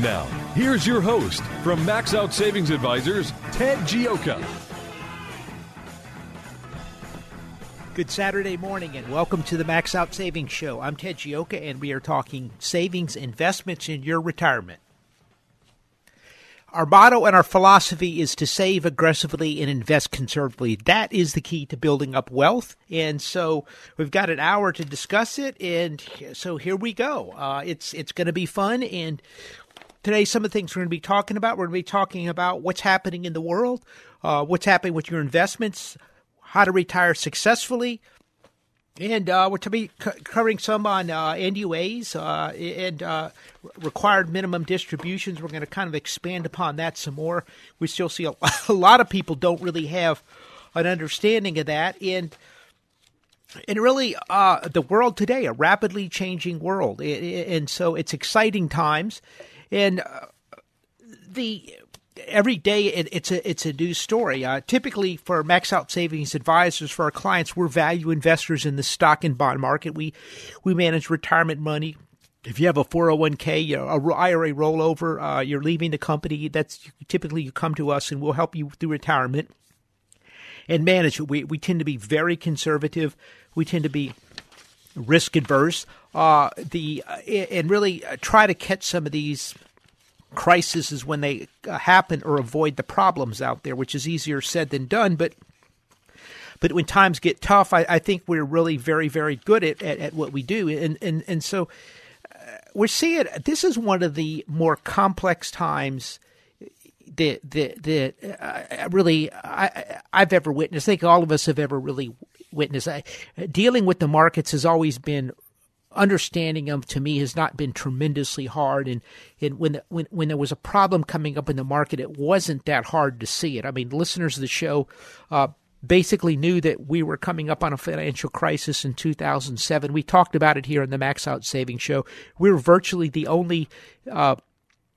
Now, here's your host from Max Out Savings Advisors, Ted Gioka. Good Saturday morning and welcome to the Max Out Savings Show. I'm Ted Gioka and we are talking savings investments in your retirement. Our motto and our philosophy is to save aggressively and invest conservatively. That is the key to building up wealth. And so we've got an hour to discuss it. And so here we go. Uh, it's it's going to be fun. And today, some of the things we're going to be talking about, we're going to be talking about what's happening in the world, uh, what's happening with your investments, how to retire successfully. And uh, we're to be c- covering some on uh, uh, and uh, required minimum distributions. We're going to kind of expand upon that some more. We still see a, a lot of people don't really have an understanding of that. And and really, uh, the world today, a rapidly changing world, and so it's exciting times. And uh, the every day it, it's a it's a new story. Uh, typically, for Max Out Savings Advisors, for our clients, we're value investors in the stock and bond market. We we manage retirement money. If you have a 401k, a IRA rollover, uh, you're leaving the company. That's typically you come to us and we'll help you through retirement and manage it. We we tend to be very conservative. We tend to be risk adverse. Uh, the uh, and really uh, try to catch some of these crises when they uh, happen or avoid the problems out there, which is easier said than done. But but when times get tough, I, I think we're really very very good at, at, at what we do, and and and so we're seeing this is one of the more complex times that that that uh, really I, I've ever witnessed. I think all of us have ever really witnessed. I, dealing with the markets has always been understanding them to me has not been tremendously hard. And, and when, when when there was a problem coming up in the market it wasn't that hard to see it. I mean listeners of the show uh, basically knew that we were coming up on a financial crisis in 2007 we talked about it here in the max out savings show. We were virtually the only uh,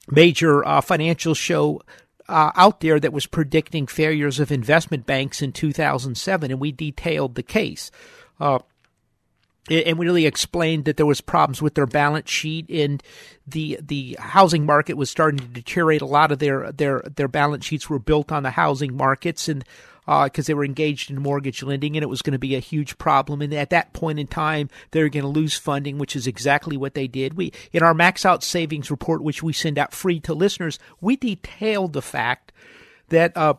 major uh, financial show uh, out there that was predicting failures of investment banks in 2007, and we detailed the case. Uh, and we really explained that there was problems with their balance sheet and the the housing market was starting to deteriorate. A lot of their their their balance sheets were built on the housing markets and because uh, they were engaged in mortgage lending, and it was going to be a huge problem. And at that point in time, they were going to lose funding, which is exactly what they did. We in our max out savings report, which we send out free to listeners, we detailed the fact that uh,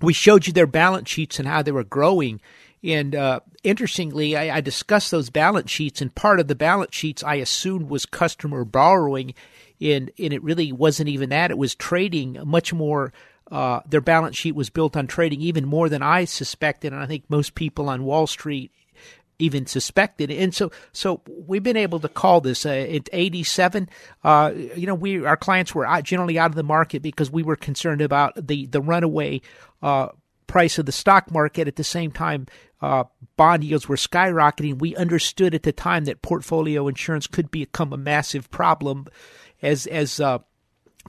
we showed you their balance sheets and how they were growing and uh, interestingly, I, I, discussed those balance sheets, and part of the balance sheets I assumed was customer borrowing, and and it really wasn't even that. It was trading much more. Uh, their balance sheet was built on trading even more than I suspected, and I think most people on Wall Street even suspected. And so, so we've been able to call this uh, at 87. Uh, you know, we our clients were generally out of the market because we were concerned about the the runaway uh, price of the stock market. At the same time, uh, bond yields were skyrocketing. We understood at the time that portfolio insurance could become a massive problem as as uh,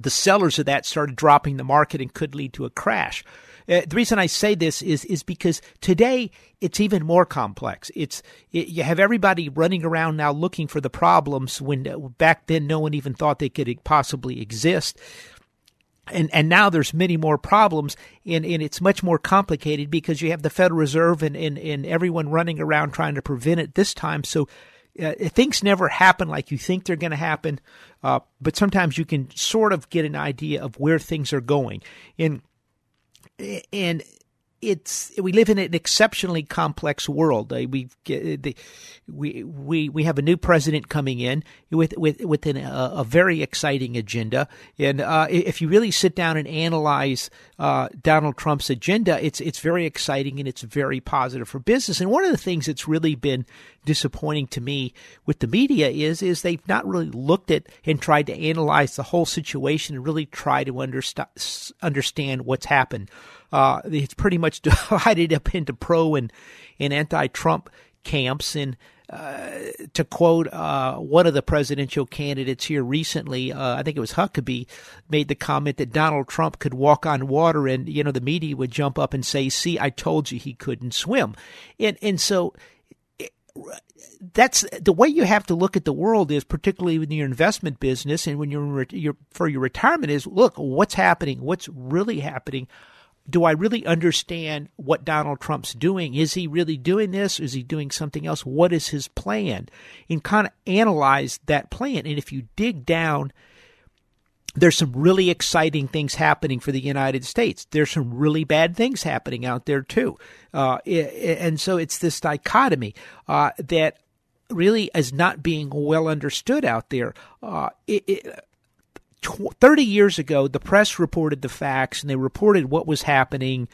the sellers of that started dropping the market and could lead to a crash. Uh, the reason I say this is is because today it's even more complex. It's it, you have everybody running around now looking for the problems when uh, back then no one even thought they could possibly exist and and now there's many more problems and, and it's much more complicated because you have the Federal Reserve and, and, and everyone running around trying to prevent it this time. So uh, things never happen like you think they're going to happen, uh, but sometimes you can sort of get an idea of where things are going. And and it's we live in an exceptionally complex world. Uh, we we we we have a new president coming in with with with an, a, a, very exciting agenda. And uh, if you really sit down and analyze uh, Donald Trump's agenda, it's it's very exciting and it's very positive for business. And one of the things that's really been disappointing to me with the media is is they've not really looked at and tried to analyze the whole situation and really try to understand understand what's happened. Uh, it's pretty much divided up into pro and, and anti-Trump camps. And uh, to quote uh, one of the presidential candidates here recently, uh, I think it was Huckabee, made the comment that Donald Trump could walk on water, and you know the media would jump up and say, "See, I told you he couldn't swim," and and so that's the way you have to look at the world is particularly in your investment business and when you're, you're for your retirement is look what's happening? What's really happening do I really understand what Donald Trump's doing? Is he really doing this? Is he doing something else? What is his plan? And kind of analyze that plan. And if you dig down, there's some really exciting things happening for the United States. There's some really bad things happening out there too. Uh, and so it's this dichotomy uh, that really is not being well understood out there. Uh, it, it, 30 years ago, the press reported the facts and they reported what was happening,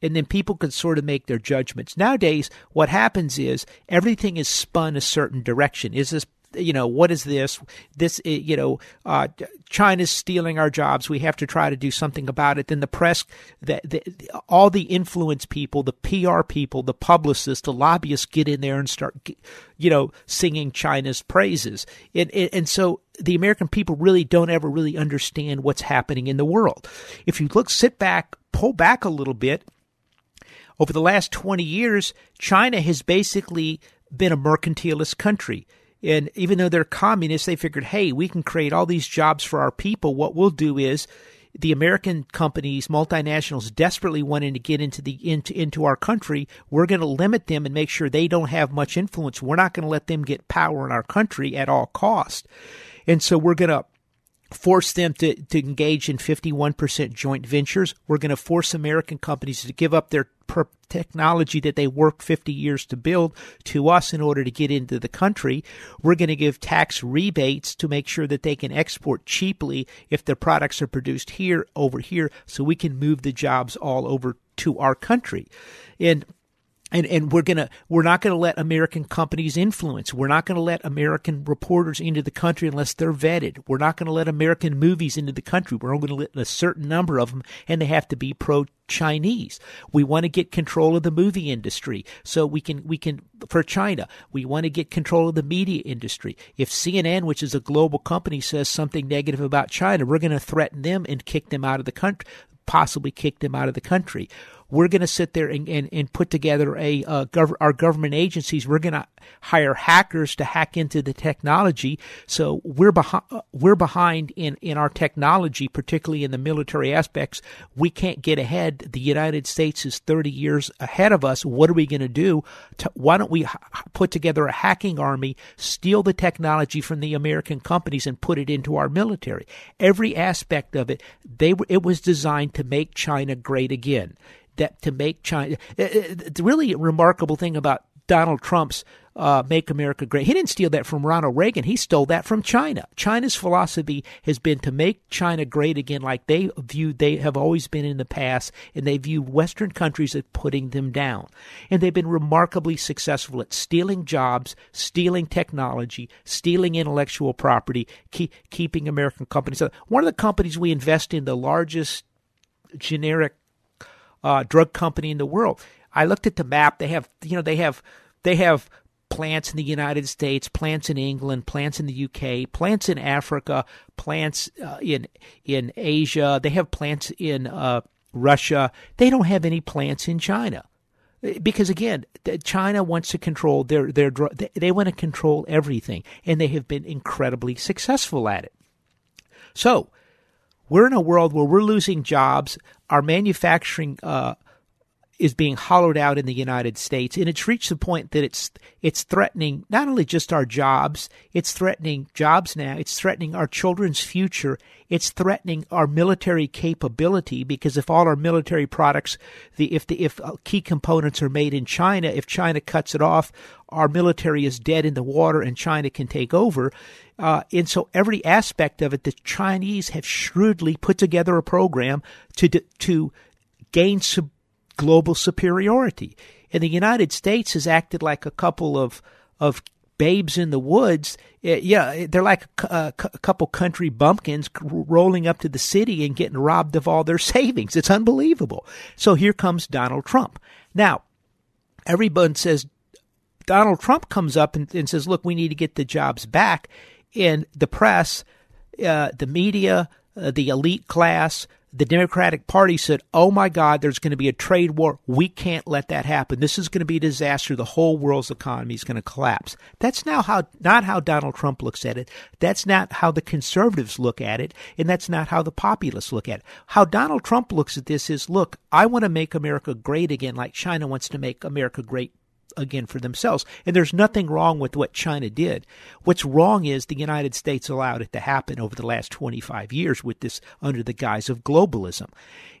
and then people could sort of make their judgments. Nowadays, what happens is everything is spun a certain direction. Is this you know, what is this? This, eh, you know, uh, China's stealing our jobs. We have to try to do something about it. Then the press, the, the, all the influence people, the PR people, the publicists, the lobbyists get in there and start, you know, singing China's praises. And, and so the American people really don't ever really understand what's happening in the world. If you look, sit back, pull back a little bit, over the last 20 years, China has basically been a mercantilist country. And even though they're communists, they figured, hey, we can create all these jobs for our people. What we'll do is the American companies, multinationals, desperately wanting to get into the into into our country, we're going to limit them and make sure they don't have much influence. We're not going to let them get power in our country at all cost. And so we're going to force them to, to engage in 51% joint ventures. We're going to force American companies to give up their technology that they worked 50 years to build to us in order to get into the country. We're going to give tax rebates to make sure that they can export cheaply if their products are produced here over here so we can move the jobs all over to our country. And and and we're gonna we're not gonna let American companies influence. We're not gonna let American reporters into the country unless they're vetted. We're not gonna let American movies into the country. We're only gonna let a certain number of them, and they have to be pro Chinese. We want to get control of the movie industry, so we can we can for China. We want to get control of the media industry. If CNN, which is a global company, says something negative about China, we're going to threaten them and kick them out of the country, possibly kick them out of the country we're going to sit there and, and, and put together a uh, gov- our government agencies. We're going to hire hackers to hack into the technology. So we're behind we're behind in in our technology, particularly in the military aspects. We can't get ahead. The United States is 30 years ahead of us. What are we going to do? Why don't we put together a hacking army, steal the technology from the American companies, and put it into our military? Every aspect of it, they it was designed to make China great again that to make China. Uh, uh, the really remarkable thing about Donald Trump's uh, "Make America Great," he didn't steal that from Ronald Reagan. He stole that from China. China's philosophy has been to make China great again, like they view they have always been in the past, and they view Western countries as putting them down. And they've been remarkably successful at stealing jobs, stealing technology, stealing intellectual property, keep, keeping American companies. One of the companies we invest in, the largest generic uh, drug company in the world. I looked at the map. They have, you know, they have, they have plants in the United States, plants in England, plants in the UK, plants in Africa, plants uh, in in Asia. They have plants in uh, Russia. They don't have any plants in China because again, China wants to control their their they want to control everything, and they have been incredibly successful at it. So we're in a world where we're losing jobs. Our manufacturing uh, is being hollowed out in the United States, and it's reached the point that it's it's threatening not only just our jobs, it's threatening jobs now, it's threatening our children's future, it's threatening our military capability because if all our military products, the if the if uh, key components are made in China, if China cuts it off, our military is dead in the water, and China can take over. Uh, and so every aspect of it, the Chinese have shrewdly put together a program to to gain sub- global superiority. And the United States has acted like a couple of of babes in the woods. Uh, yeah, they're like a, a, couple country bumpkins rolling up to the city and getting robbed of all their savings. It's unbelievable. So here comes Donald Trump. Now, everyone says Donald Trump comes up and, and says, "Look, we need to get the jobs back." And the press, uh, the media, uh, the elite class, the Democratic Party said, oh my God, there's going to be a trade war. We can't let that happen. This is going to be a disaster. The whole world's economy is going to collapse. That's now how, not how Donald Trump looks at it. That's not how the conservatives look at it. And that's not how the populists look at it. How Donald Trump looks at this is, look, I want to make America great again, like China wants to make America great again for themselves. And there's nothing wrong with what China did. What's wrong is the United States allowed it to happen over the last 25 years with this under the guise of globalism.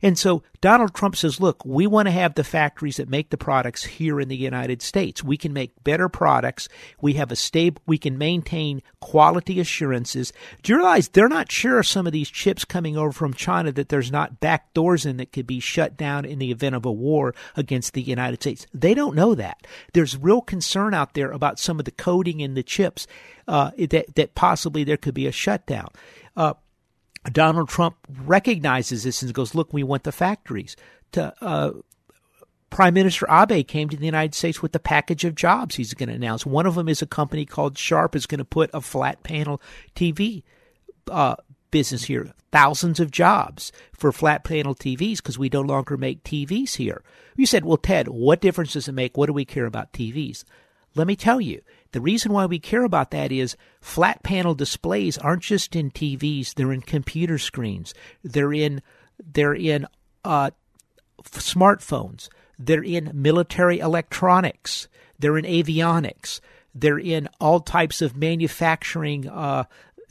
And so Donald Trump says, look, we want to have the factories that make the products here in the United States. We can make better products. We have a stable, we can maintain quality assurances. Do you realize they're not sure of some of these chips coming over from China that there's not back doors in that could be shut down in the event of a war against the United States? They don't know that. There's real concern out there about some of the coding in the chips uh, that, that possibly there could be a shutdown. Uh, Donald Trump recognizes this and goes, "Look, we want the factories." To uh, Prime Minister Abe came to the United States with a package of jobs he's going to announce. One of them is a company called Sharp is going to put a flat panel TV uh, business here. Thousands of jobs for flat panel TVs because we no longer make TVs here. You said, well, Ted, what difference does it make? What do we care about TVs? Let me tell you, the reason why we care about that is flat panel displays aren't just in TVs, they're in computer screens. They're in they're in uh, smartphones. They're in military electronics. They're in avionics. They're in all types of manufacturing uh,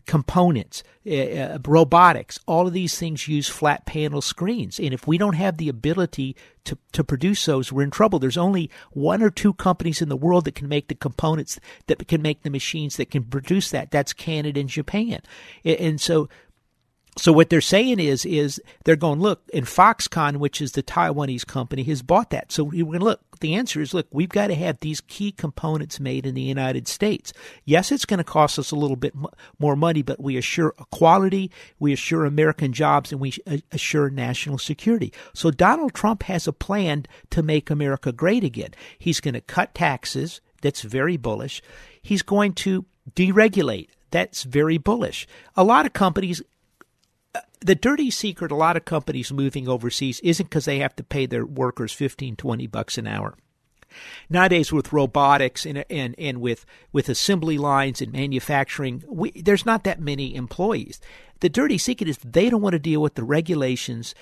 components, uh, robotics, all of these things use flat panel screens. And if we don't have the ability to, to produce those, we're in trouble. There's only one or two companies in the world that can make the components that can make the machines that can produce that. That's Canada and Japan. And so so what they're saying is, is they're going look, and Foxconn, which is the Taiwanese company, has bought that. So we're going look. The answer is, look, we've got to have these key components made in the United States. Yes, it's going to cost us a little bit more money, but we assure quality, we assure American jobs, and we uh, assure national security. So Donald Trump has a plan to make America great again. He's going to cut taxes. That's very bullish. He's going to deregulate. That's very bullish. A lot of companies the dirty secret a lot of companies moving overseas isn't because they have to pay their workers 15 20 bucks an hour. Nowadays with robotics and and, and with with assembly lines and manufacturing we, there's not that many employees. The dirty secret is they don't want to deal with the regulations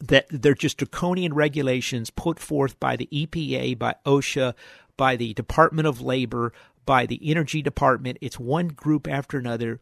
that they're just draconian regulations put forth by the EPA by OSHA by the Department of Labor by the Energy Department. It's one group after another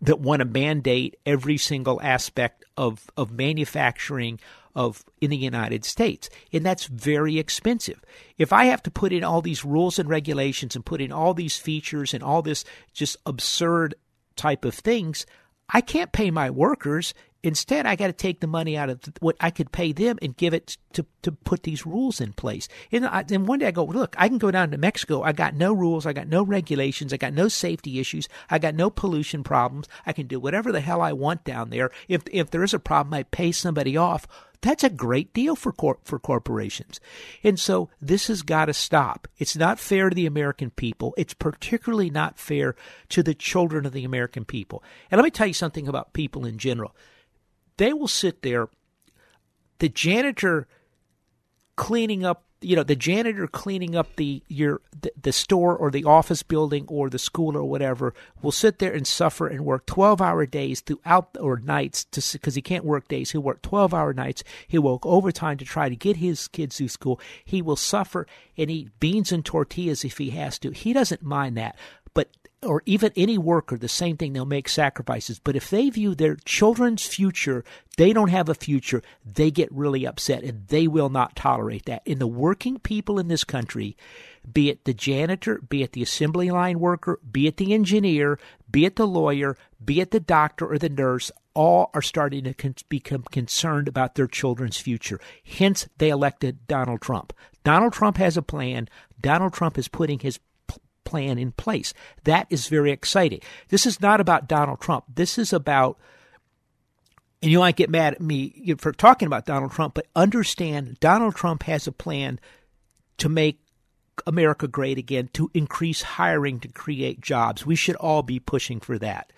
that want to mandate every single aspect of, of manufacturing of in the United States. And that's very expensive. If I have to put in all these rules and regulations and put in all these features and all this just absurd type of things, I can't pay my workers Instead, I got to take the money out of what I could pay them and give it to, to put these rules in place. And, I, and one day I go, look, I can go down to Mexico. I got no rules. I got no regulations. I got no safety issues. I got no pollution problems. I can do whatever the hell I want down there. If, if there is a problem, I pay somebody off. That's a great deal for cor- for corporations. And so this has got to stop. It's not fair to the American people. It's particularly not fair to the children of the American people. And let me tell you something about people in general they will sit there, the janitor cleaning up you know the janitor cleaning up the your the, the, store or the office building or the school or whatever will sit there and suffer and work 12 hour days throughout or nights to because he can't work days. He'll work 12 hour nights. He'll work overtime to try to get his kids through school. He will suffer and eat beans and tortillas if he has to. He doesn't mind that or even any worker, the same thing, they'll make sacrifices. But if they view their children's future, they don't have a future, they get really upset and they will not tolerate that. And the working people in this country, be it the janitor, be it the assembly line worker, be it the engineer, be it the lawyer, be it the doctor or the nurse, all are starting to con- become concerned about their children's future. Hence, they elected Donald Trump. Donald Trump has a plan. Donald Trump is putting his plan in place. That is very exciting. This is not about Donald Trump. This is about, and you might get mad at me for talking about Donald Trump, but understand Donald Trump has a plan to make America great again, to increase hiring, to create jobs. We should all be pushing for that.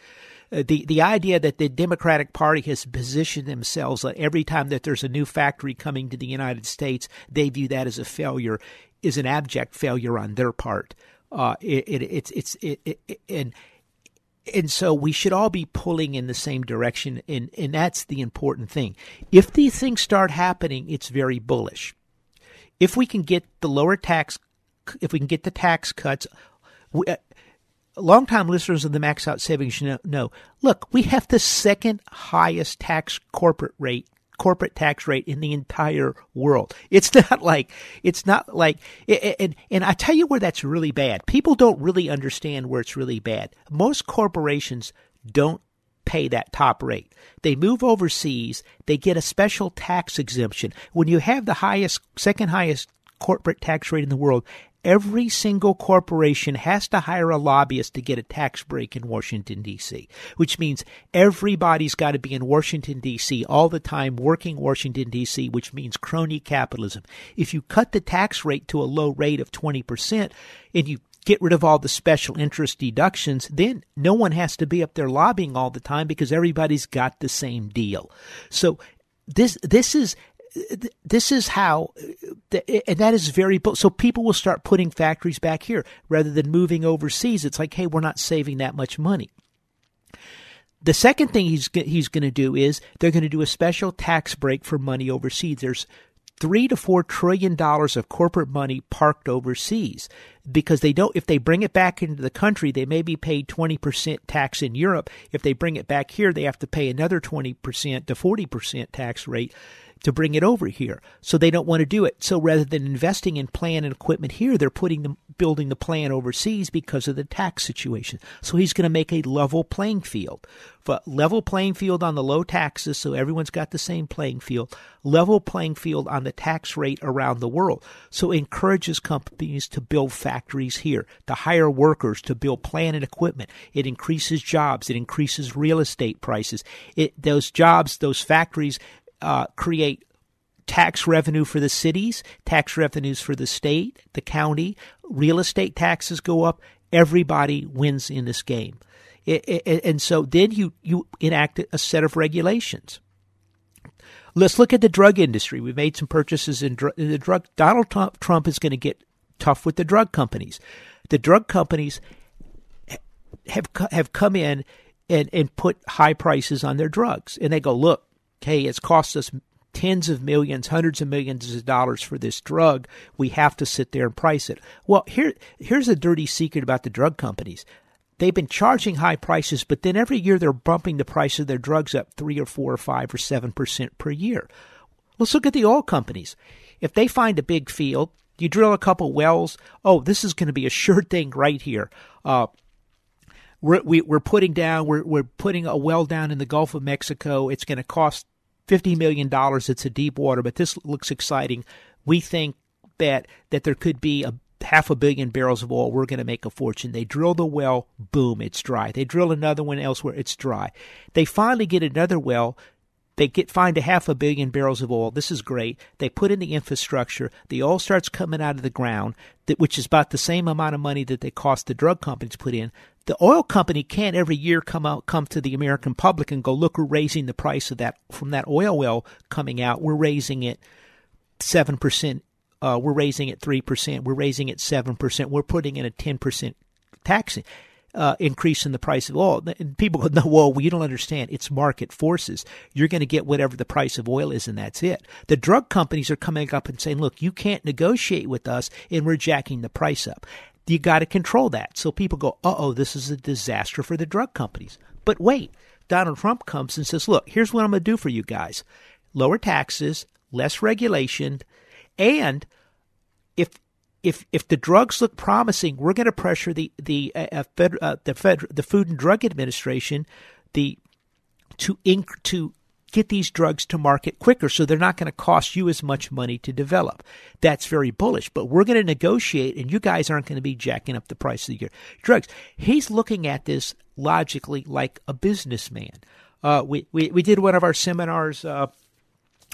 Uh, the the idea that the Democratic Party has positioned themselves that every time that there's a new factory coming to the United States, they view that as a failure is an abject failure on their part. Uh, it, it, it's it's it, it, and and so we should all be pulling in the same direction, and and that's the important thing. If these things start happening, it's very bullish. If we can get the lower tax, if we can get the tax cuts. We, uh, longtime listeners of the Max Out Savings know, know, look, we have the second highest tax corporate rate corporate tax rate in the entire world. It's not like it's not like and and I tell you where that's really bad. People don't really understand where it's really bad. Most corporations don't pay that top rate. They move overseas, they get a special tax exemption. When you have the highest second highest corporate tax rate in the world, every single corporation has to hire a lobbyist to get a tax break in Washington, D.C., which means everybody's got to be in Washington, D.C. all the time working Washington, D.C., which means crony capitalism. If you cut the tax rate to a low rate of 20% and you get rid of all the special interest deductions, then no one has to be up there lobbying all the time because everybody's got the same deal. So this this is this is how, and that is very, so people will start putting factories back here rather than moving overseas. It's like, hey, we're not saving that much money. The second thing he's he's going to do is they're going to do a special tax break for money overseas. There's three to four trillion dollars of corporate money parked overseas because they don't if they bring it back into the country they may be paid 20% tax in Europe if they bring it back here they have to pay another 20% to 40% tax rate to bring it over here. So they don't want to do it. So rather than investing in plan and equipment here, they're putting them building the plant overseas because of the tax situation. So he's going to make a level playing field. But level playing field on the low taxes, so everyone's got the same playing field. Level playing field on the tax rate around the world. So encourages companies to build factories here, to hire workers, to build plant and equipment. It increases jobs. It increases real estate prices. It, those jobs, those factories uh, create tax revenue for the cities, tax revenues for the state, the county, real estate taxes go up. Everybody wins in this game. It, it, and so then you, you enact a set of regulations. Let's look at the drug industry. We made some purchases in, dr- in the drug. Donald Trump is going to get tough with the drug companies. The drug companies have have come in and, and put high prices on their drugs, and they go, look, hey, it's cost us tens of millions, hundreds of millions of dollars for this drug. We have to sit there and price it. Well, here, here's a dirty secret about the drug companies. They've been charging high prices, but then every year they're bumping the price of their drugs up three or four or five or seven percent per year. Let's look at the oil companies. If they find a big field, you drill a couple wells. Oh, this is going to be a sure thing right here. Uh, we're, we, are we are putting down we're, we're putting a well down in the Gulf of Mexico. It's going to cost fifty million dollars. It's a deep water, but this looks exciting. We think that that there could be a half a billion barrels of oil. We're going to make a fortune. They drill the well, boom, it's dry. They drill another one elsewhere, it's dry. They finally get another well. They get find a half a billion barrels of oil. This is great. They put in the infrastructure. The oil starts coming out of the ground, that, which is about the same amount of money that they cost the drug companies to put in. The oil company can't every year come out come to the American public and go, look, we're raising the price of that from that oil well coming out. We're raising it seven percent uh, we're raising it 3%, we're raising it 7%, we're putting in a 10% tax uh, increase in the price of oil. And people go, no, well, you don't understand. It's market forces. You're going to get whatever the price of oil is, and that's it. The drug companies are coming up and saying, look, you can't negotiate with us, and we're jacking the price up. You got to control that. So people go, uh oh, this is a disaster for the drug companies. But wait, Donald Trump comes and says, look, here's what I'm going to do for you guys lower taxes, less regulation, and if if if the drugs look promising, we're going to pressure the the uh, uh, fed, uh, the fed, the Food and Drug Administration the to inc- to get these drugs to market quicker so they're not going to cost you as much money to develop. That's very bullish, but we're going to negotiate and you guys aren't going to be jacking up the price of your drugs. He's looking at this logically like a businessman. Uh, we, we, we did one of our seminars uh,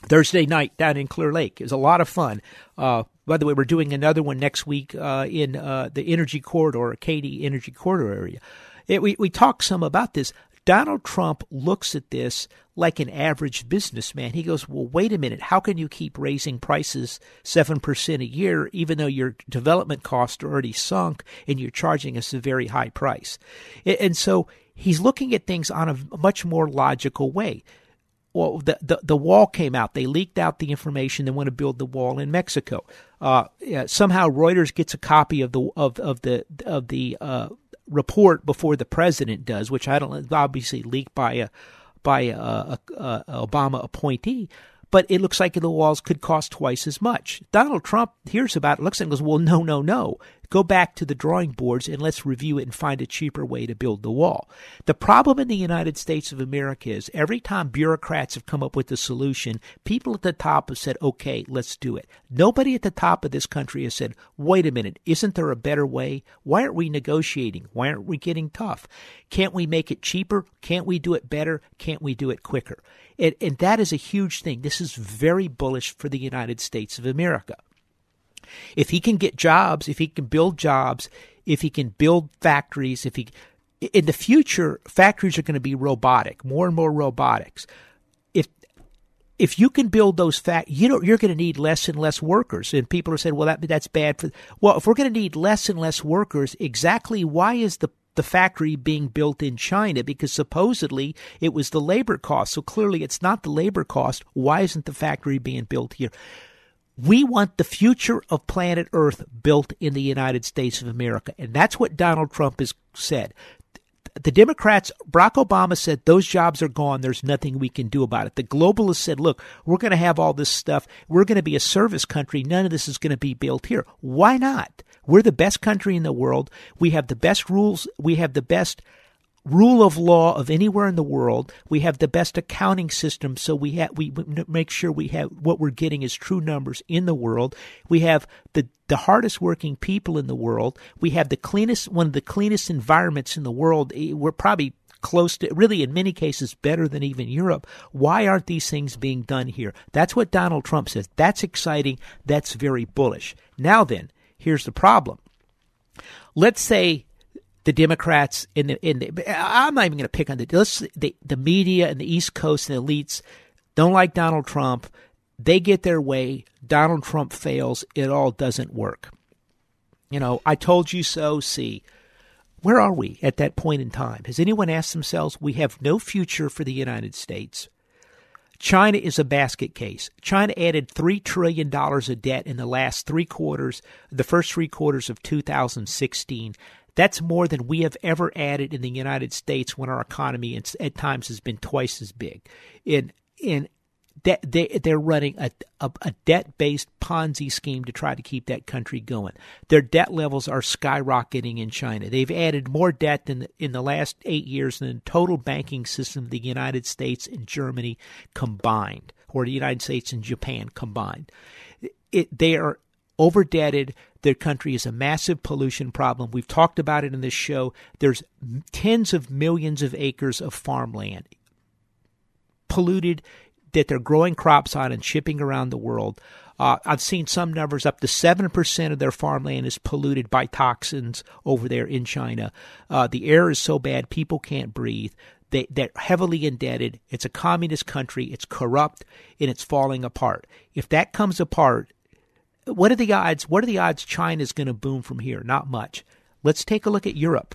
Thursday night down in Clear Lake. It was a lot of fun. Uh, by the way, we're doing another one next week uh, in uh, the Energy Corridor, Katy Energy Corridor area. It, we we talked some about this. Donald Trump looks at this like an average businessman. He goes, Well, wait a minute. How can you keep raising prices 7% a year, even though your development costs are already sunk and you're charging us a very high price? And so he's looking at things on a much more logical way well, the, the, the wall came out. They leaked out the information. They want to build the wall in Mexico. Uh, yeah, somehow Reuters gets a copy of the of of the of the uh, report before the president does, which I don't obviously leaked by a by a, a, a Obama appointee but it looks like the walls could cost twice as much. Donald Trump hears about it, looks and goes, Well, no, no, no. Go back to the drawing boards and let's review it and find a cheaper way to build the wall. The problem in the United States of America is every time bureaucrats have come up with a solution, people at the top have said, okay, let's do it. Nobody at the top of this country has said, wait a minute, isn't there a better way? Why aren't we negotiating? Why aren't we getting tough? Can't we make it cheaper? Can't we do it better? Can't we do it quicker? And, and that is a huge thing. This is very bullish for the United States of America. If he can get jobs, if he can build jobs, if he can build factories, if he in the future factories are going to be robotic, more and more robotics. If if you can build those fact, you know you're going to need less and less workers. And people are saying, well, that that's bad for. Well, if we're going to need less and less workers, exactly why is the the factory being built in China because supposedly it was the labor cost. So clearly it's not the labor cost. Why isn't the factory being built here? We want the future of planet Earth built in the United States of America. And that's what Donald Trump has said. The Democrats, Barack Obama said those jobs are gone. There's nothing we can do about it. The globalists said, look, we're going to have all this stuff. We're going to be a service country. None of this is going to be built here. Why not? We're the best country in the world. We have the best rules. We have the best rule of law of anywhere in the world. We have the best accounting system, so we have we make sure we have what we're getting is true numbers in the world. We have the the hardest working people in the world. We have the cleanest one of the cleanest environments in the world. Eh, we're probably close to really in many cases better than even Europe. Why aren't these things being done here? That's what Donald Trump says. That's exciting. That's very bullish. Now then, here's the problem. Let's say the Democrats in the in the, I'm not even going to pick on the, the the media and the East Coast and the elites don't like Donald Trump. They get their way. Donald Trump fails. It all doesn't work. You know, I told you so. See, where are we at that point in time? Has anyone asked themselves? We have no future for the United States. China is a basket case. China added $3 trillion of debt in the last three quarters, the first three quarters of 2016. That's more than we have ever added in the United States when our economy at times has been twice as big. In in they they're running a, a, a debt based Ponzi scheme to try to keep that country going. Their debt levels are skyrocketing in China. They've added more debt than in the last eight years than the total banking system of the United States and Germany combined, or the United States and Japan combined. It, they are overdebted. Their country is a massive pollution problem. We've talked about it in this show. There's tens of millions of acres of farmland polluted that they're growing crops on and shipping around the world. Uh, I've seen some numbers up to 7% of their farmland is polluted by toxins over there in China. Uh, the air is so bad, people can't breathe. They, they're heavily indebted. It's a communist country. It's corrupt and it's falling apart. If that comes apart, what are the odds? What are the odds China's going to boom from here? Not much. Let's take a look at Europe.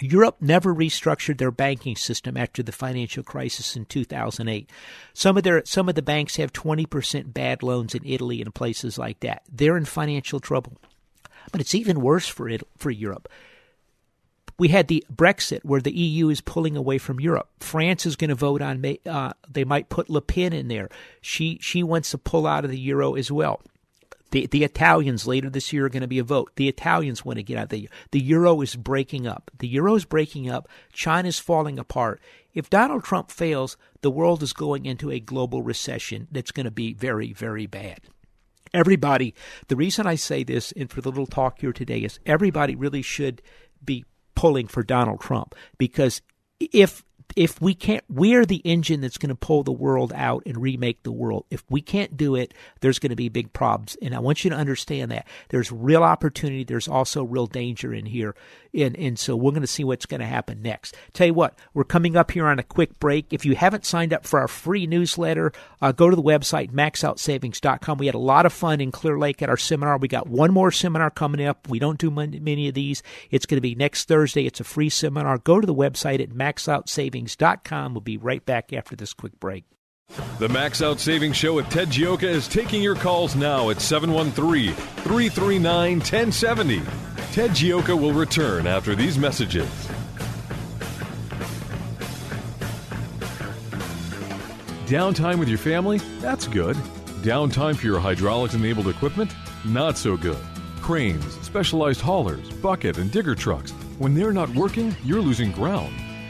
Europe never restructured their banking system after the financial crisis in 2008. Some of their some of the banks have 20% bad loans in Italy and places like that. They're in financial trouble. But it's even worse for it, for Europe. We had the Brexit, where the EU is pulling away from Europe. France is going to vote on. Uh, they might put Le Pen in there. She she wants to pull out of the euro as well. The the Italians later this year are going to be a vote. The Italians want to get out. The the euro is breaking up. The euro is breaking up. China's falling apart. If Donald Trump fails, the world is going into a global recession that's going to be very very bad. Everybody, the reason I say this and for the little talk here today is everybody really should be pulling for Donald Trump because if if we can't, we're the engine that's going to pull the world out and remake the world. If we can't do it, there's going to be big problems. And I want you to understand that there's real opportunity. There's also real danger in here. And, and so we're going to see what's going to happen next. Tell you what, we're coming up here on a quick break. If you haven't signed up for our free newsletter, uh, go to the website, maxoutsavings.com. We had a lot of fun in Clear Lake at our seminar. We got one more seminar coming up. We don't do many of these. It's going to be next Thursday. It's a free seminar. Go to the website at maxoutsavings.com. We'll be right back after this quick break. The Max Out Savings Show with Ted Gioka is taking your calls now at 713 339 1070. Ted Gioka will return after these messages. Downtime with your family? That's good. Downtime for your hydraulics enabled equipment? Not so good. Cranes, specialized haulers, bucket, and digger trucks. When they're not working, you're losing ground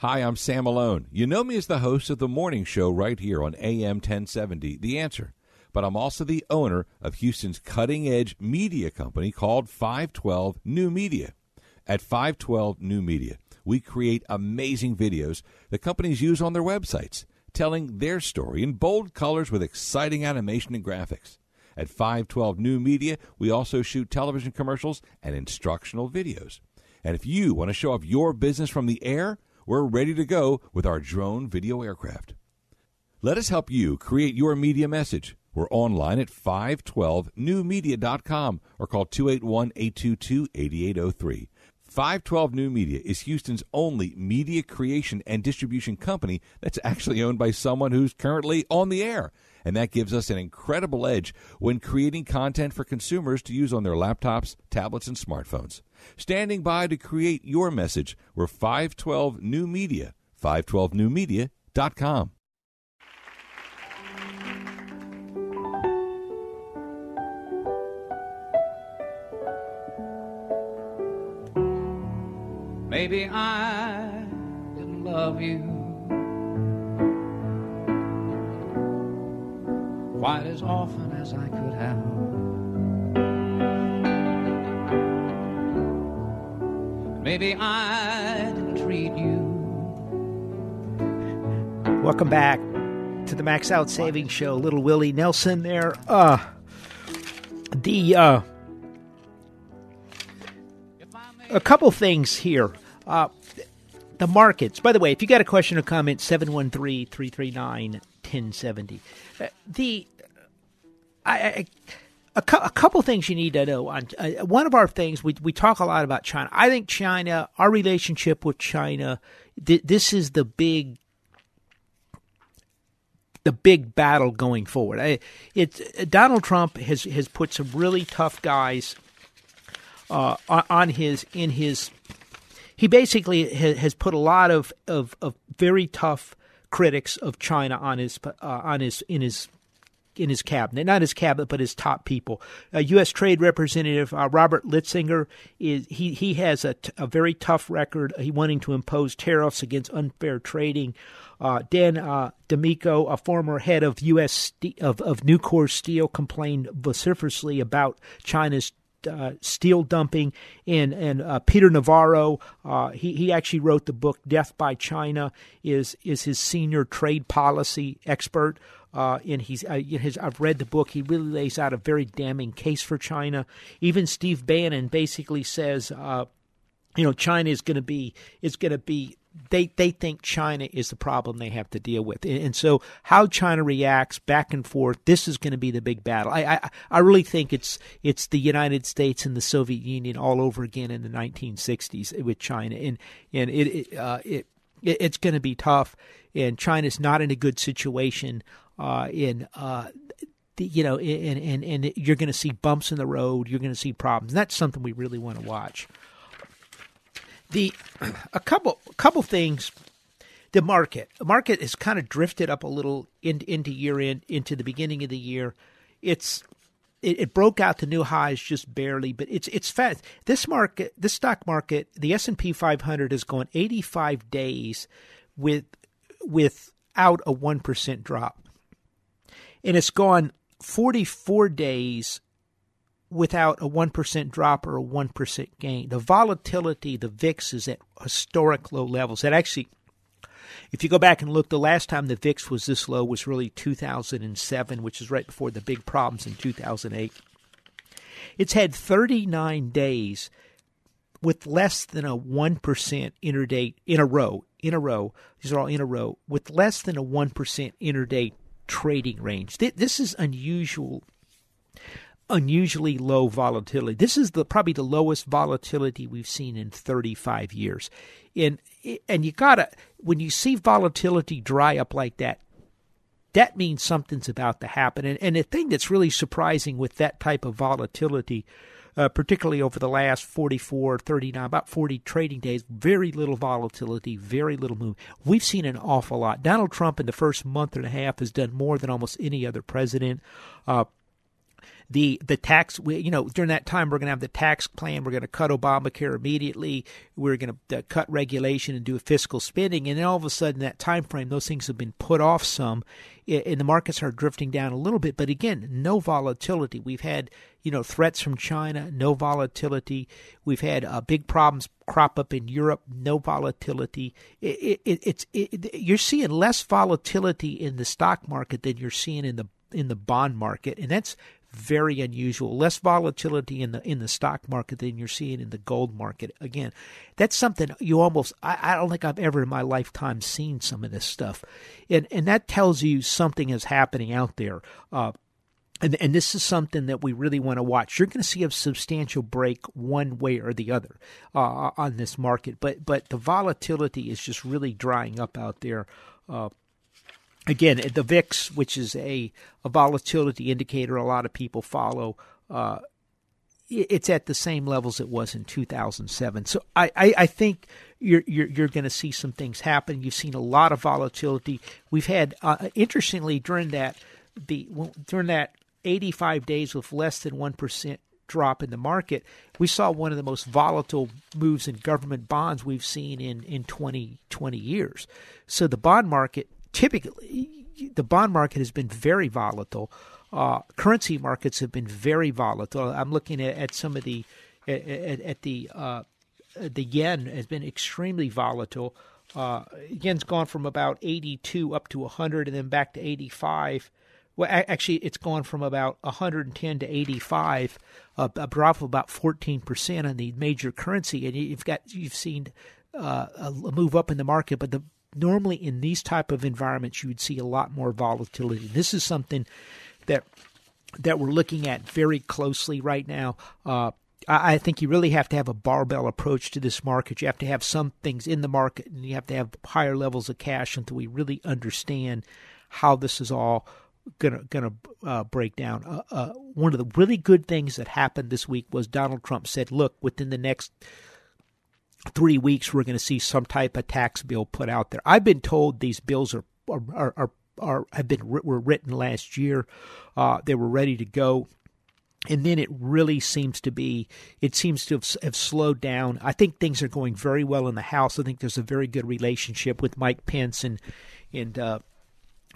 Hi, I'm Sam Malone. You know me as the host of the morning show right here on AM 1070, The Answer. But I'm also the owner of Houston's cutting edge media company called 512 New Media. At 512 New Media, we create amazing videos that companies use on their websites, telling their story in bold colors with exciting animation and graphics. At 512 New Media, we also shoot television commercials and instructional videos. And if you want to show off your business from the air, we're ready to go with our drone video aircraft. Let us help you create your media message. We're online at 512newmedia.com or call 281 822 8803. 512 New Media is Houston's only media creation and distribution company that's actually owned by someone who's currently on the air. And that gives us an incredible edge when creating content for consumers to use on their laptops, tablets, and smartphones. Standing by to create your message, we're 512 New Media, 512newmedia.com. Maybe I didn't love you quite as often as I could have. Maybe I didn't treat you. Welcome back to the Max Out Savings Show. Little Willie Nelson there. Uh, the uh, a couple things here. Uh, the markets. By the way, if you got a question or comment, 713 339 1070. Uh, the. I, I a, cu- a, couple things you need to know. On uh, one of our things, we we talk a lot about China. I think China, our relationship with China, th- this is the big, the big battle going forward. I, it Donald Trump has has put some really tough guys uh, on his in his he basically has put a lot of, of, of very tough critics of China on his uh, on his in his in his cabinet, not his cabinet, but his top people. Uh, U.S. Trade Representative uh, Robert Lighthizer is he he has a, t- a very tough record. He wanting to impose tariffs against unfair trading. Uh, Dan uh, DiMicco, a former head of U.S. of of Nucor Steel, complained vociferously about China's uh, steel dumping, and and uh, Peter Navarro, uh, he he actually wrote the book "Death by China." is is his senior trade policy expert. Uh, and he's uh, his, I've read the book. He really lays out a very damning case for China. Even Steve Bannon basically says, uh, you know, China is going to be is going to be they they think China is the problem they have to deal with, and, and, so how China reacts back and forth. This is going to be the big battle. I, I I really think it's it's the United States and the Soviet Union all over again in the 1960s with China, and and it it, uh, it it's going to be tough, and China's not in a good situation uh, in uh, you know, and and and you're going to see bumps in the road. You're going to see problems. That's something we really want to watch. The a couple a couple things. The market, the market has kind of drifted up a little in, into year end, into the beginning of the year. It's it, it, broke out to new highs just barely, but it's it's fast. This market, this stock market, the S and P 500 has gone 85 days with without a one percent drop and it's gone 44 days without a 1% drop or a 1% gain. The volatility, the VIX is at historic low levels. That actually, if you go back and look, the last time the VIX was this low was really 2007, which is right before the big problems in 2008. It's had 39 days with less than a 1% intraday in a row, in a row, these are all in a row, with less than a 1% intraday trading range. This is unusual, unusually low volatility. This is the probably the lowest volatility we've seen in 35 years. And and you gotta when you see volatility dry up like that, that means something's about to happen. And, and the thing that's really surprising with that type of volatility uh, particularly over the last 44, 39, about 40 trading days. Very little volatility, very little move. We've seen an awful lot. Donald Trump in the first month and a half has done more than almost any other president. Uh, the the tax you know during that time we're going to have the tax plan. We're going to cut obamacare immediately. We're going to uh, cut regulation and do fiscal spending. And then all of a sudden that time frame those things have been put off some and the markets are drifting down a little bit. But again no volatility. We've had you know threats from china no volatility. We've had uh, big problems crop up in europe no volatility. It, it, it's it, you're seeing less volatility in the stock market than you're seeing in the in the bond market. And that's very unusual. Less volatility in the in the stock market than you're seeing in the gold market. Again, that's something you almost I, I don't think I've ever in my lifetime seen some of this stuff, and and that tells you something is happening out there. Uh, and, and this is something that we really want to watch. You're going to see a substantial break one way or the other uh, on this market, but but the volatility is just really drying up out there. Uh, again, the VIX, which is a, a volatility indicator a lot of people follow, uh, it's at the same levels it was in 2007. So I, I, I think you're you're, you're going to see some things happen. You've seen a lot of volatility. We've had uh, interestingly during that the during that 85 days with less than one percent drop in the market, we saw one of the most volatile moves in government bonds we've seen in in 20 20 years. So the bond market typically the bond market has been very volatile. Uh, currency markets have been very volatile. I'm looking at, at some of the at, at the uh, the yen has been extremely volatile. Uh, yen's gone from about 82 up to 100 and then back to 85. Well, actually, it's gone from about 110 to 85, uh, a drop of about 14 percent on the major currency, and you've got you've seen uh, a move up in the market, but the normally in these type of environments you would see a lot more volatility. This is something that that we're looking at very closely right now. Uh, I think you really have to have a barbell approach to this market. You have to have some things in the market, and you have to have higher levels of cash until we really understand how this is all gonna gonna uh, break down. Uh, uh, one of the really good things that happened this week was Donald Trump said, "Look, within the next three weeks, we're going to see some type of tax bill put out there. I've been told these bills are are are, are have been were written last year. Uh, they were ready to go and then it really seems to be it seems to have, have, slowed down i think things are going very well in the house i think there's a very good relationship with mike pence and and uh,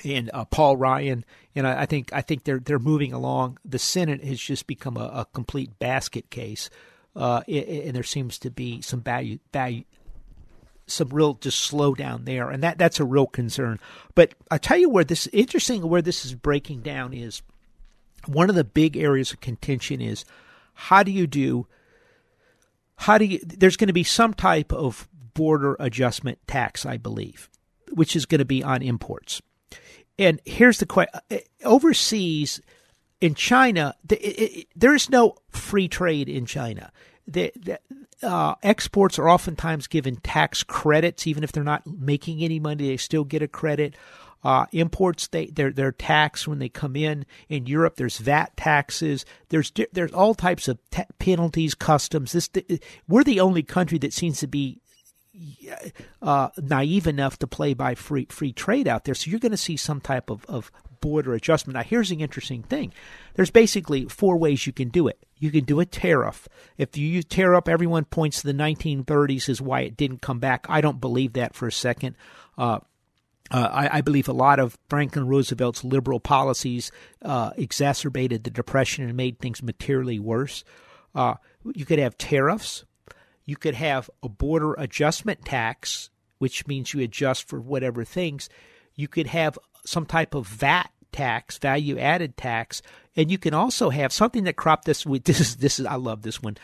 and uh, Paul Ryan, and I, I, think I think they're they're moving along. The Senate has just become a, a complete basket case, uh, and there seems to be some value value some real just slowdown there, and that that's a real concern. But I tell you where this interesting where this is breaking down is one of the big areas of contention is how do you do how do you there's going to be some type of border adjustment tax, I believe, which is going to be on imports. And here's the question: uh, overseas, in China, there is no free trade in China. The, the uh, exports are oftentimes given tax credits, even if they're not making any money, they still get a credit. Uh, imports they they're they're taxed when they come in. In Europe, there's VAT taxes. There's there's all types of ta- penalties, customs. This we're the only country that seems to be uh, naive enough to play by free free trade out there. So you're going to see some type of, of border adjustment. Now, here's the interesting thing: there's basically four ways you can do it. You can do a tariff. If you use tariff, everyone points to the 1930s as why it didn't come back. I don't believe that for a second. Uh, uh, I, I, believe a lot of Franklin Roosevelt's liberal policies uh, exacerbated the Depression and made things materially worse. Uh, you could have tariffs. You could have a border adjustment tax, which means you adjust for whatever things. You could have some type of VAT tax, value added tax, and you can also have something that cropped this. With, this is this is I love this one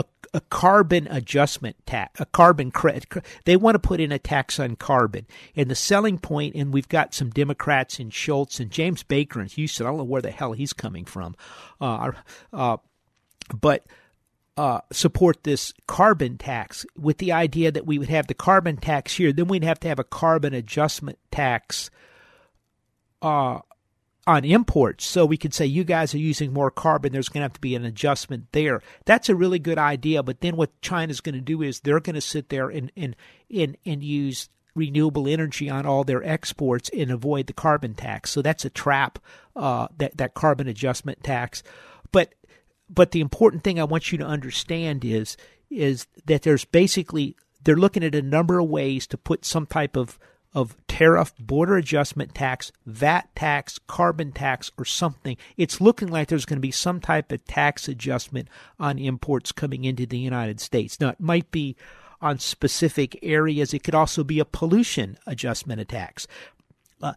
a, a carbon adjustment tax, a carbon credit. They want to put in a tax on carbon. And the selling point, and we've got some Democrats in Shultz and James Baker in Houston. I don't know where the hell he's coming from. Uh, uh, but uh, support this carbon tax with the idea that we would have the carbon tax here, then we'd have to have a carbon adjustment tax uh, on imports. So we could say you guys are using more carbon. There's going to have to be an adjustment there. That's a really good idea. But then what China's going to do is they're going to sit there and and and, and use renewable energy on all their exports and avoid the carbon tax. So that's a trap. Uh, that that carbon adjustment tax. But but the important thing I want you to understand is is that there's basically they're looking at a number of ways to put some type of of tariff, border adjustment tax, VAT tax, carbon tax, or something. It's looking like there's going to be some type of tax adjustment on imports coming into the United States. Now, it might be on specific areas. It could also be a pollution adjustment tax. Uh,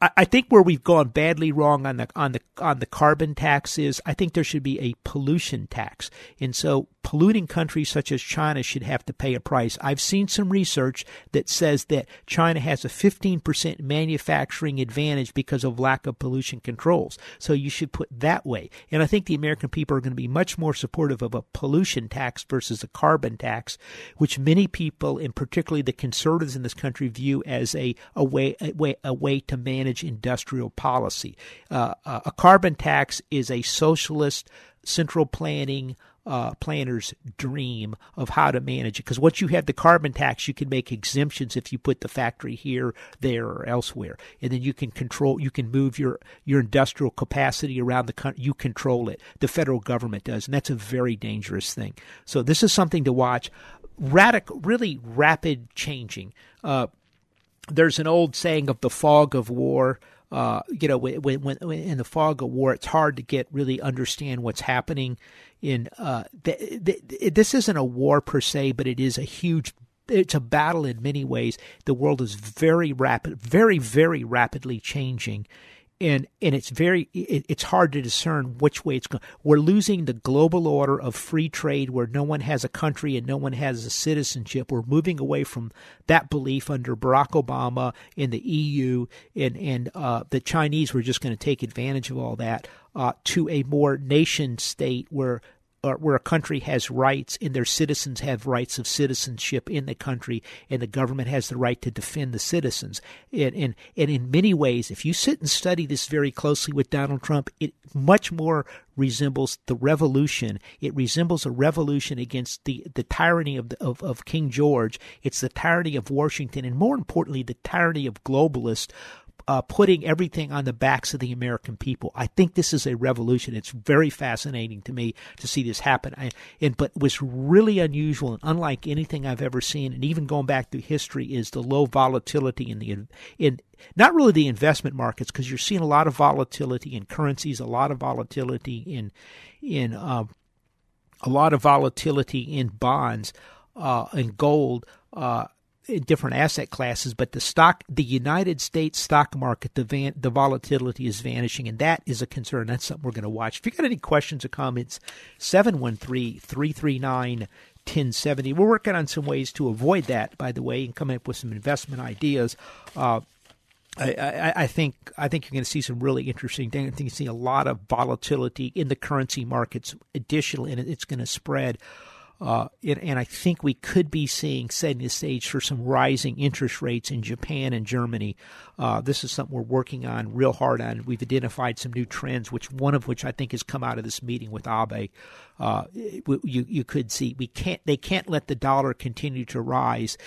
I think where we've gone badly wrong on the on the on the carbon tax is I think there should be a pollution tax, and so polluting countries such as China should have to pay a price. I've seen some research that says that China has a 15% manufacturing advantage because of lack of pollution controls. So you should put that way. And I think the American people are going to be much more supportive of a pollution tax versus a carbon tax, which many people, and particularly the conservatives in this country, view as a, a way a way a way to manage industrial policy. Uh, a carbon tax is a socialist central planning uh, planner's dream of how to manage it. Because once you have the carbon tax, you can make exemptions if you put the factory here, there, or elsewhere, and then you can control, you can move your your industrial capacity around the country. You control it. The federal government does, and that's a very dangerous thing. So this is something to watch. Radical, really rapid changing. Uh, there's an old saying of the fog of war. Uh, you know, when, when, when, in the fog of war, it's hard to get really understand what's happening in uh, the, the, this isn't a war per se, but it is a huge it's a battle in many ways. The world is very rapid, very, very rapidly changing and and it's very it, it's hard to discern which way it's going. We're losing the global order of free trade, where no one has a country and no one has a citizenship. We're moving away from that belief under Barack Obama in the EU, and and uh, the Chinese were just going to take advantage of all that uh, to a more nation state where Uh, where a country has rights and their citizens have rights of citizenship in the country, and the government has the right to defend the citizens. And, and, and in many ways, if you sit and study this very closely with Donald Trump, it much more resembles the revolution. It resembles a revolution against the, the tyranny of, the, of, of King George. It's the tyranny of Washington, and more importantly, the tyranny of globalists uh, putting everything on the backs of the American people. I think this is a revolution. It's very fascinating to me to see this happen. I, and but what's really unusual and unlike anything I've ever seen, and even going back through history, is the low volatility in the in not really the investment markets because you're seeing a lot of volatility in currencies, a lot of volatility in in uh, a lot of volatility in bonds uh, and gold. Uh, different asset classes, but the stock, the United States stock market, the van, the volatility is vanishing, and that is a concern. That's something we're going to watch. If you got any questions or comments, 713-339-1070. We're working on some ways to avoid that, by the way, and come up with some investment ideas. Uh, I, I, I, think I think you're going to see some really interesting things. I think you see a lot of volatility in the currency markets. Additionally, and it's going to spread. Uh, it, and I think we could be seeing setting the stage for some rising interest rates in Japan and Germany. Uh, this is something we're working on real hard on. We've identified some new trends, which one of which I think has come out of this meeting with Abe. Uh, you you could see we can't they can't let the dollar continue to rise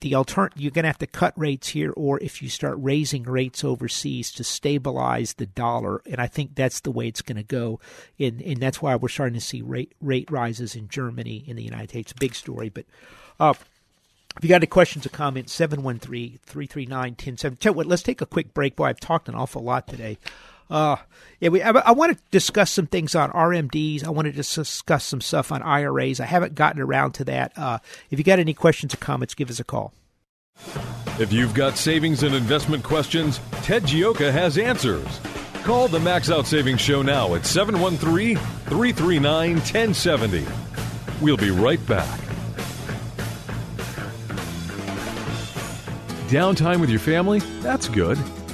the altern- you're going to have to cut rates here, or if you start raising rates overseas to stabilize the dollar, and I think that's the way it's going to go, and and that's why we're starting to see rate rate rises in Germany, in the United States. Big story, but. Uh, if you got any questions or comments, 713 339 1070. Let's take a quick break. Boy, I've talked an awful lot today. Uh, yeah, we. I, I, want to discuss some things on RMDs. I want to discuss some stuff on IRAs. I haven't gotten around to that. Uh, if you got any questions or comments, give us a call. If you've got savings and investment questions, Ted Gioka has answers. Call the Max Out Savings Show now at 713 339 1070. We'll be right back. Downtime with your family? That's good.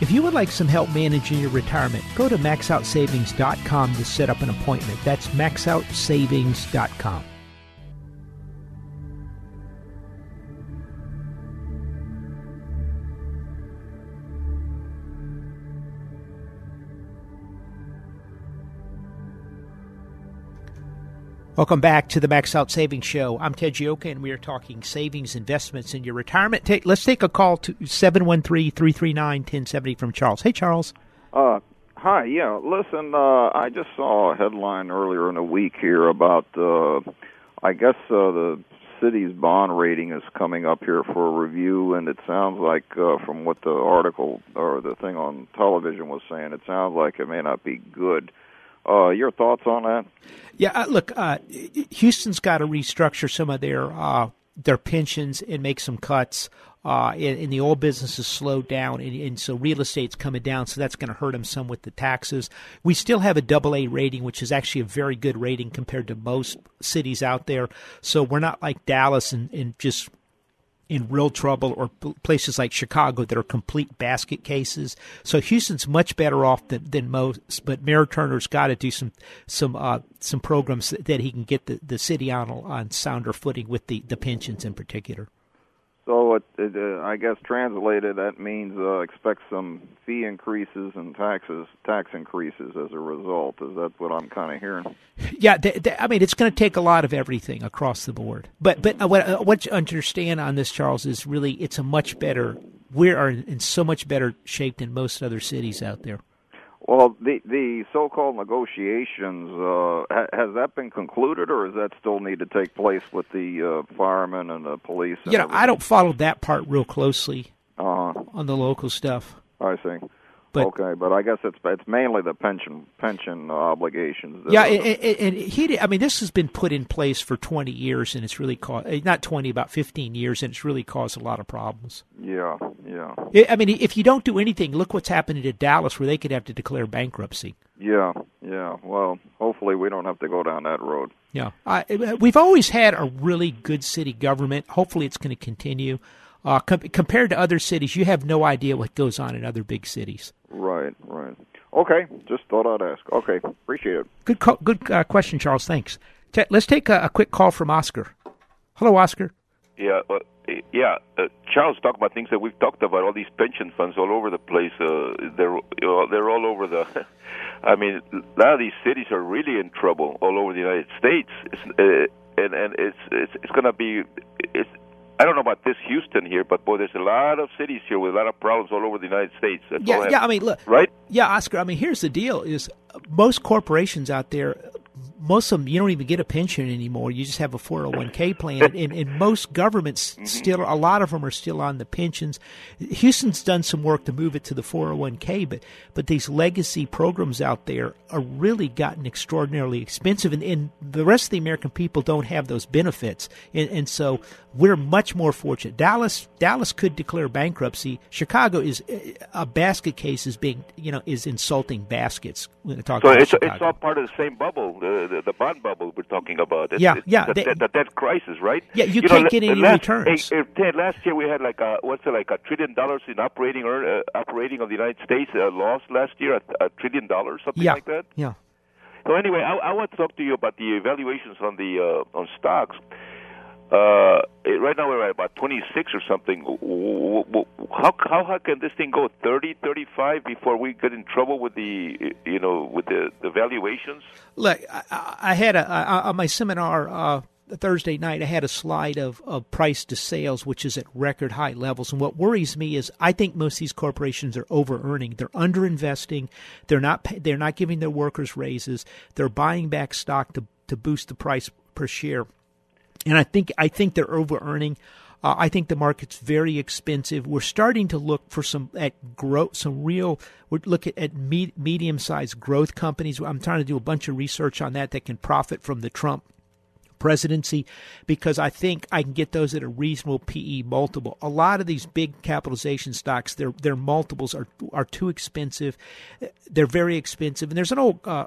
If you would like some help managing your retirement, go to maxoutsavings.com to set up an appointment. That's maxoutsavings.com. Welcome back to the Max Out Savings Show. I'm Ted Gioka, and we are talking savings, investments, in your retirement. Take, let's take a call to 713-339-1070 from Charles. Hey, Charles. Uh, hi, yeah. Listen, uh, I just saw a headline earlier in the week here about, uh, I guess, uh, the city's bond rating is coming up here for a review, and it sounds like, uh, from what the article or the thing on television was saying, it sounds like it may not be good. Uh, your thoughts on that? Yeah, uh, look, uh, Houston's got to restructure some of their uh, their pensions and make some cuts. Uh, and, and, the oil business has slowed down, and, and, so real estate's coming down, so that's going to hurt them some with the taxes. We still have a double A rating, which is actually a very good rating compared to most cities out there. So we're not like Dallas and, and just in real trouble or places like Chicago that are complete basket cases. So Houston's much better off than, than most, but Mayor Turner's got to do some some uh, some programs that he can get the, the city on on sounder footing with the, the pensions in particular. So, it, it, uh, I guess translated, that means uh, expect some fee increases and taxes, tax increases as a result. Is that what I'm kind of hearing? Yeah, I mean, it's going to take a lot of everything across the board. But but uh, what uh, what you understand on this, Charles, is really it's a much better we are in so much better shape than most other cities out there. Well, the the so-called negotiations uh, ha, has that been concluded, or does that still need to take place with the uh, firemen and the police? And you know, everything? I don't follow that part real closely Uh, on the local stuff. I see. But- okay, but I guess it's it's mainly the pension pension obligations. Yeah, and, and, he. did- I mean, this has been put in place for twenty years, and it's really caused eh, not twenty, about fifteen years, and it's really caused a lot of problems. yeah, yeah, I I mean, if you don't do anything, look what's happening to Dallas, where they could have to declare bankruptcy. yeah, yeah. Well, hopefully we don't have to go down that road. Yeah, I, eh, we've always had a really good city government. Hopefully, it's going to continue. Uh, com- compared to other cities, you have no idea what goes on in other big cities. Right, right. Okay, just thought I'd ask. Okay, appreciate it. Good, co- good uh, question, Charles. Thanks. T- let's take a, a quick call from Oscar. Hello, Oscar. Yeah, uh, yeah. Uh, Charles, talk about things that we've talked about. All these pension funds all over the place. Uh, they're uh, they're all over the. I mean, a lot of these cities are really in trouble all over the United States, it's, uh, and and it's it's it's going to be. It's I don't know about this Houston here, but boy, there's a lot of cities here with a lot of problems all over the United States. That's Yeah, yeah. I mean, look, right? Yeah, Oscar. I mean, here's the deal: is most corporations out there, most of them, you don't even get a pension anymore. You just have a 401k plan, and, and most governments mm-hmm. still, a lot of them are still on the pensions. Houston's done some work to move it to the 401k, but but these legacy programs out there are really gotten extraordinarily expensive, and, and the rest of the American people don't have those benefits, and, and so we're much more fortunate. Dallas Dallas could declare bankruptcy. Chicago is a basket case is being you know is insulting baskets. Talk So about it's Chicago. it's all part of the same bubble, the the, the bond bubble we're talking about. It's, Yeah, it's yeah, The, they- the, debt crisis, right? Yeah, you know, can't la- get any last, returns. Hey, Ted, last year we had like a what's it like a trillion dollars in operating uh, operating of the United States uh, lost last year, a, a trillion dollars, something yeah, like that. yeah. So anyway, I, I want to talk to you about the evaluations on the uh, on stocks. Uh, right now we're at about 26 or something. How how high can this thing go? 30, 35 before we get in trouble with the you know with the, the valuations? Look, I, I had a I, on my seminar uh, Thursday night. I had a slide of, of price to sales, which is at record high levels. And what worries me is I think most of these corporations are over earning. They're under investing. They're not they're not giving their workers raises. They're buying back stock to to boost the price per share. And I think I think they're over earning. Uh, I think the market's very expensive. We're starting to look for some at growth, some real. We're looking at me, medium-sized growth companies. I'm trying to do a bunch of research on that that can profit from the Trump presidency because I think I can get those at a reasonable PE multiple. A lot of these big capitalization stocks, their their multiples are are too expensive. They're very expensive, and there's an old. Uh,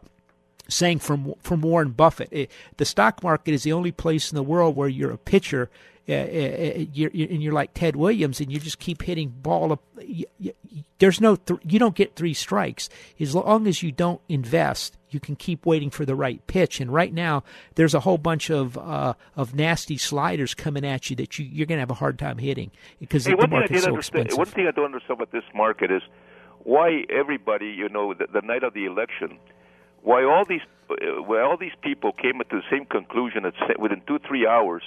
saying from from Warren Buffett, eh, the stock market is the only place in the world where you're a pitcher, uh, uh, you're, and you're like Ted Williams, and you just keep hitting ball. Up. You, you, there's no, th- you don't get three strikes as long as you don't invest. You can keep waiting for the right pitch, and right now there's a whole bunch of uh, of nasty sliders coming at you that you, you're going to have a hard time hitting because Hey, the market's so expensive. One thing I don't understand about this market is why everybody, you know, the, the night of the election, why all these, uh, why all these people came to the same conclusion at, within two three hours,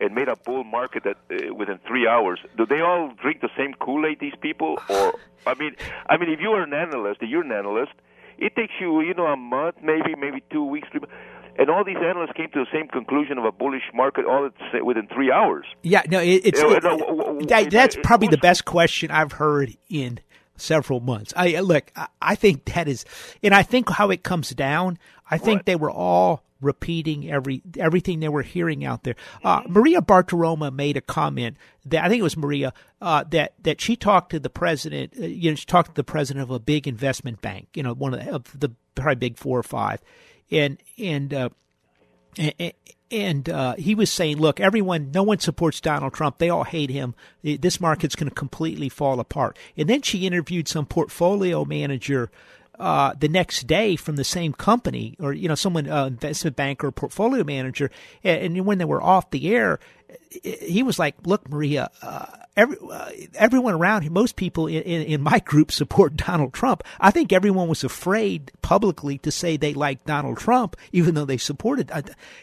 and made a bull market that uh, within three hours. Do they all drink the same Kool Aid? These people, or I mean, I mean, if you are an analyst, if you're an analyst, it takes you, you know, a month, maybe, maybe two weeks. Three, and all these analysts came to the same conclusion of a bullish market all within three hours. Yeah, no, it, it's it- w- that- it- that's probably the best question I've heard in several months. I look, I, I think that is, and I think how it comes down. I think they were all repeating every everything they were hearing out there. Uh, Mm-hmm. Maria Bartiromo made a comment that I think it was Maria uh, that that she talked to the president. Uh, you know, she talked to the president of a big investment bank. You know, one of the, of the probably big four or five, and and. And, and uh, he was saying, "Look, everyone, no one supports Donald Trump. They all hate him. This market's going to completely fall apart." And then she interviewed some portfolio manager uh, the next day from the same company, or you know, someone uh, investment banker, portfolio manager. And, and when they were off the air, he was like, "Look, Maria." Uh, Every, uh, everyone around here, most people in, in, in my group support Donald Trump. I think everyone was afraid publicly to say they like Donald Trump, even though they supported,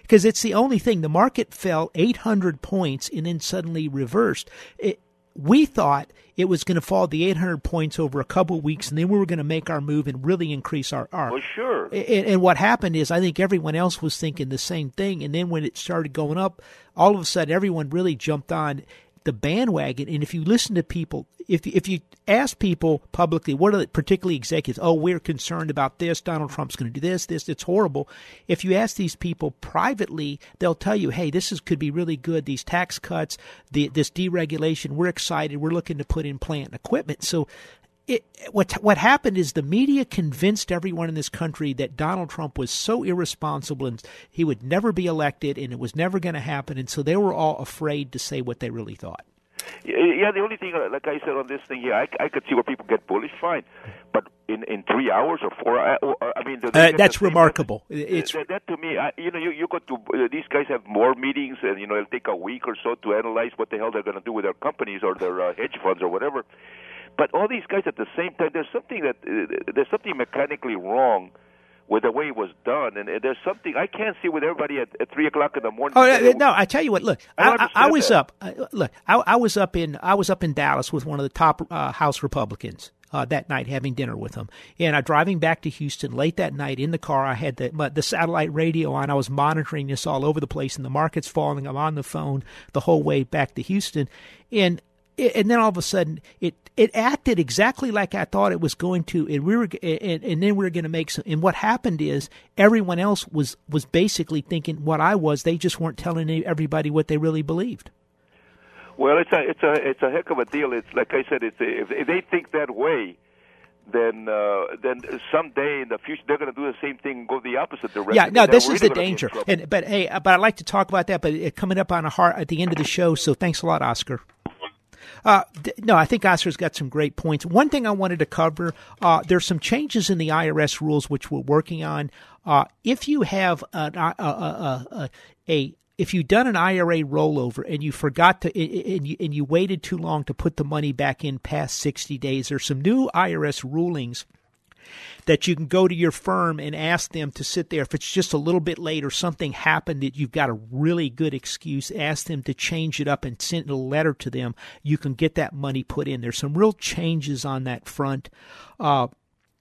because it's the only thing. The market fell 800 points and then suddenly reversed. It, we thought it was going to fall the 800 points over a couple of weeks, and then we were going to make our move and really increase our. our well, sure. And, and, what happened is, I think everyone else was thinking the same thing. And then when it started going up, all of a sudden, everyone really jumped on the bandwagon. And if you listen to people, if if you ask people publicly, what are the, particularly executives? Oh, we're concerned about this. Donald Trump's going to do this. This it's horrible. If you ask these people privately, they'll tell you, hey, this is could be really good. These tax cuts, the, this deregulation, we're excited. We're looking to put in plant and equipment. So it, what what happened is the media convinced everyone in this country that Donald Trump was so irresponsible and he would never be elected and it was never going to happen, and so they were all afraid to say what they really thought. Yeah, the only thing, uh, like I said on this thing, yeah, I, I could see where people get bullish, fine, but in in three hours or four, I, I mean, uh, that's remarkable. It's that, that, to me, I, you know, you you go to uh, these guys have more meetings, and you know, it'll take a week or so to analyze what the hell they're going to do with their companies or their uh, hedge funds or whatever. But all these guys at the same time, there's something that uh, there's something mechanically wrong with the way it was done, and there's something I can't see with everybody at, at three o'clock in the morning. Oh no! I tell you what. Look, I, I, I was that. up. Uh, look, I, I, was up in I was up in Dallas with one of the top uh, House Republicans. Uh, that night, having dinner with him, and I'm driving back to Houston late that night in the car. I had the the satellite radio on. I was monitoring this all over the place, and the market's falling. I'm on the phone the whole way back to Houston, and and then all of a sudden it it acted exactly like I thought it was going to, and we were and, and then we were going to make some. And what happened is everyone else was was basically thinking what I was. They just weren't telling everybody what they really believed. Well, it's a it's a it's a heck of a deal. It's like I said, it's a, if, if they think that way, then uh, then someday in the future they're going to do the same thing and go the opposite direction. Yeah, no, this is the danger. And but hey, but I'd like to talk about that. But it, coming up on a heart at the end of the show. So thanks a lot, Oscar. Uh, no, I think Oscar's got some great points. One thing I wanted to cover: uh, there's some changes in the IRS rules which we're working on. Uh, if you have an, a, a, a, a if you've done an IRA rollover and you forgot to and you, and you waited too long to put the money back in past 60 days, there's some new IRS rulings that you can go to your firm and ask them to sit there. If it's just a little bit late or something happened that you've got a really good excuse, ask them to change it up and send a letter to them. You can get that money put in. There's some real changes on that front. Uh,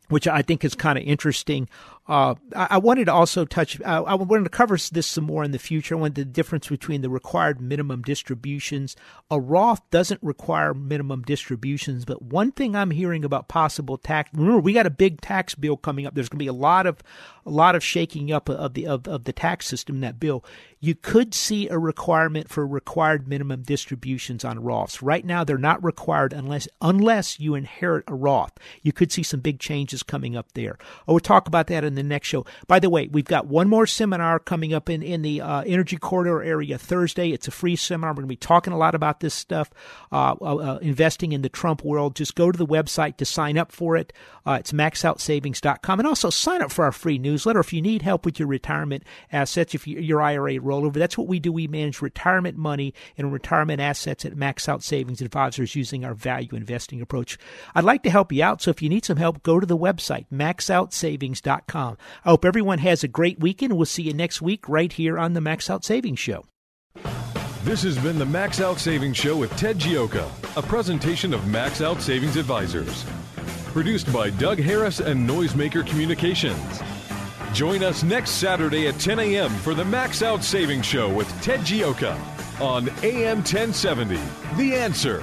which I think is kind of interesting. Uh, I, I, wanted to also touch. Uh, I wanted to cover this some more in the future. I wanted the difference between the required minimum distributions. A Roth doesn't require minimum distributions, but one thing I'm hearing about possible tax. Remember, we got a big tax bill coming up. There's going to be a lot of a lot of shaking up of the of, of the tax system in that bill. You could see a requirement for required minimum distributions on Roths. Right now, they're not required unless unless you inherit a Roth. You could see some big changes coming up there. Oh, we'll talk about that in the the next show. By the way, we've got one more seminar coming up in, in the uh, Energy Corridor area Thursday. It's a free seminar. We're going to be talking a lot about this stuff, uh, uh, uh, investing in the Trump world. Just go to the website to sign up for it. Uh, it's maxoutsavings.com. And also sign up for our free newsletter if you need help with your retirement assets, if you, your IRA rollover. That's what we do. We manage retirement money and retirement assets at Max Out Savings Advisors using our value investing approach. I'd like to help you out. So if you need some help, go to the website, maxoutsavings.com. I hope everyone has a great weekend. We'll see you next week right here on the Max Out Savings Show. This has been the Max Out Savings Show with Ted Gioka, a presentation of Max Out Savings Advisors. Produced by Doug Harris and Noisemaker Communications. Join us next Saturday at 10 a.m. for the Max Out Savings Show with Ted Gioka on AM 1070. The answer.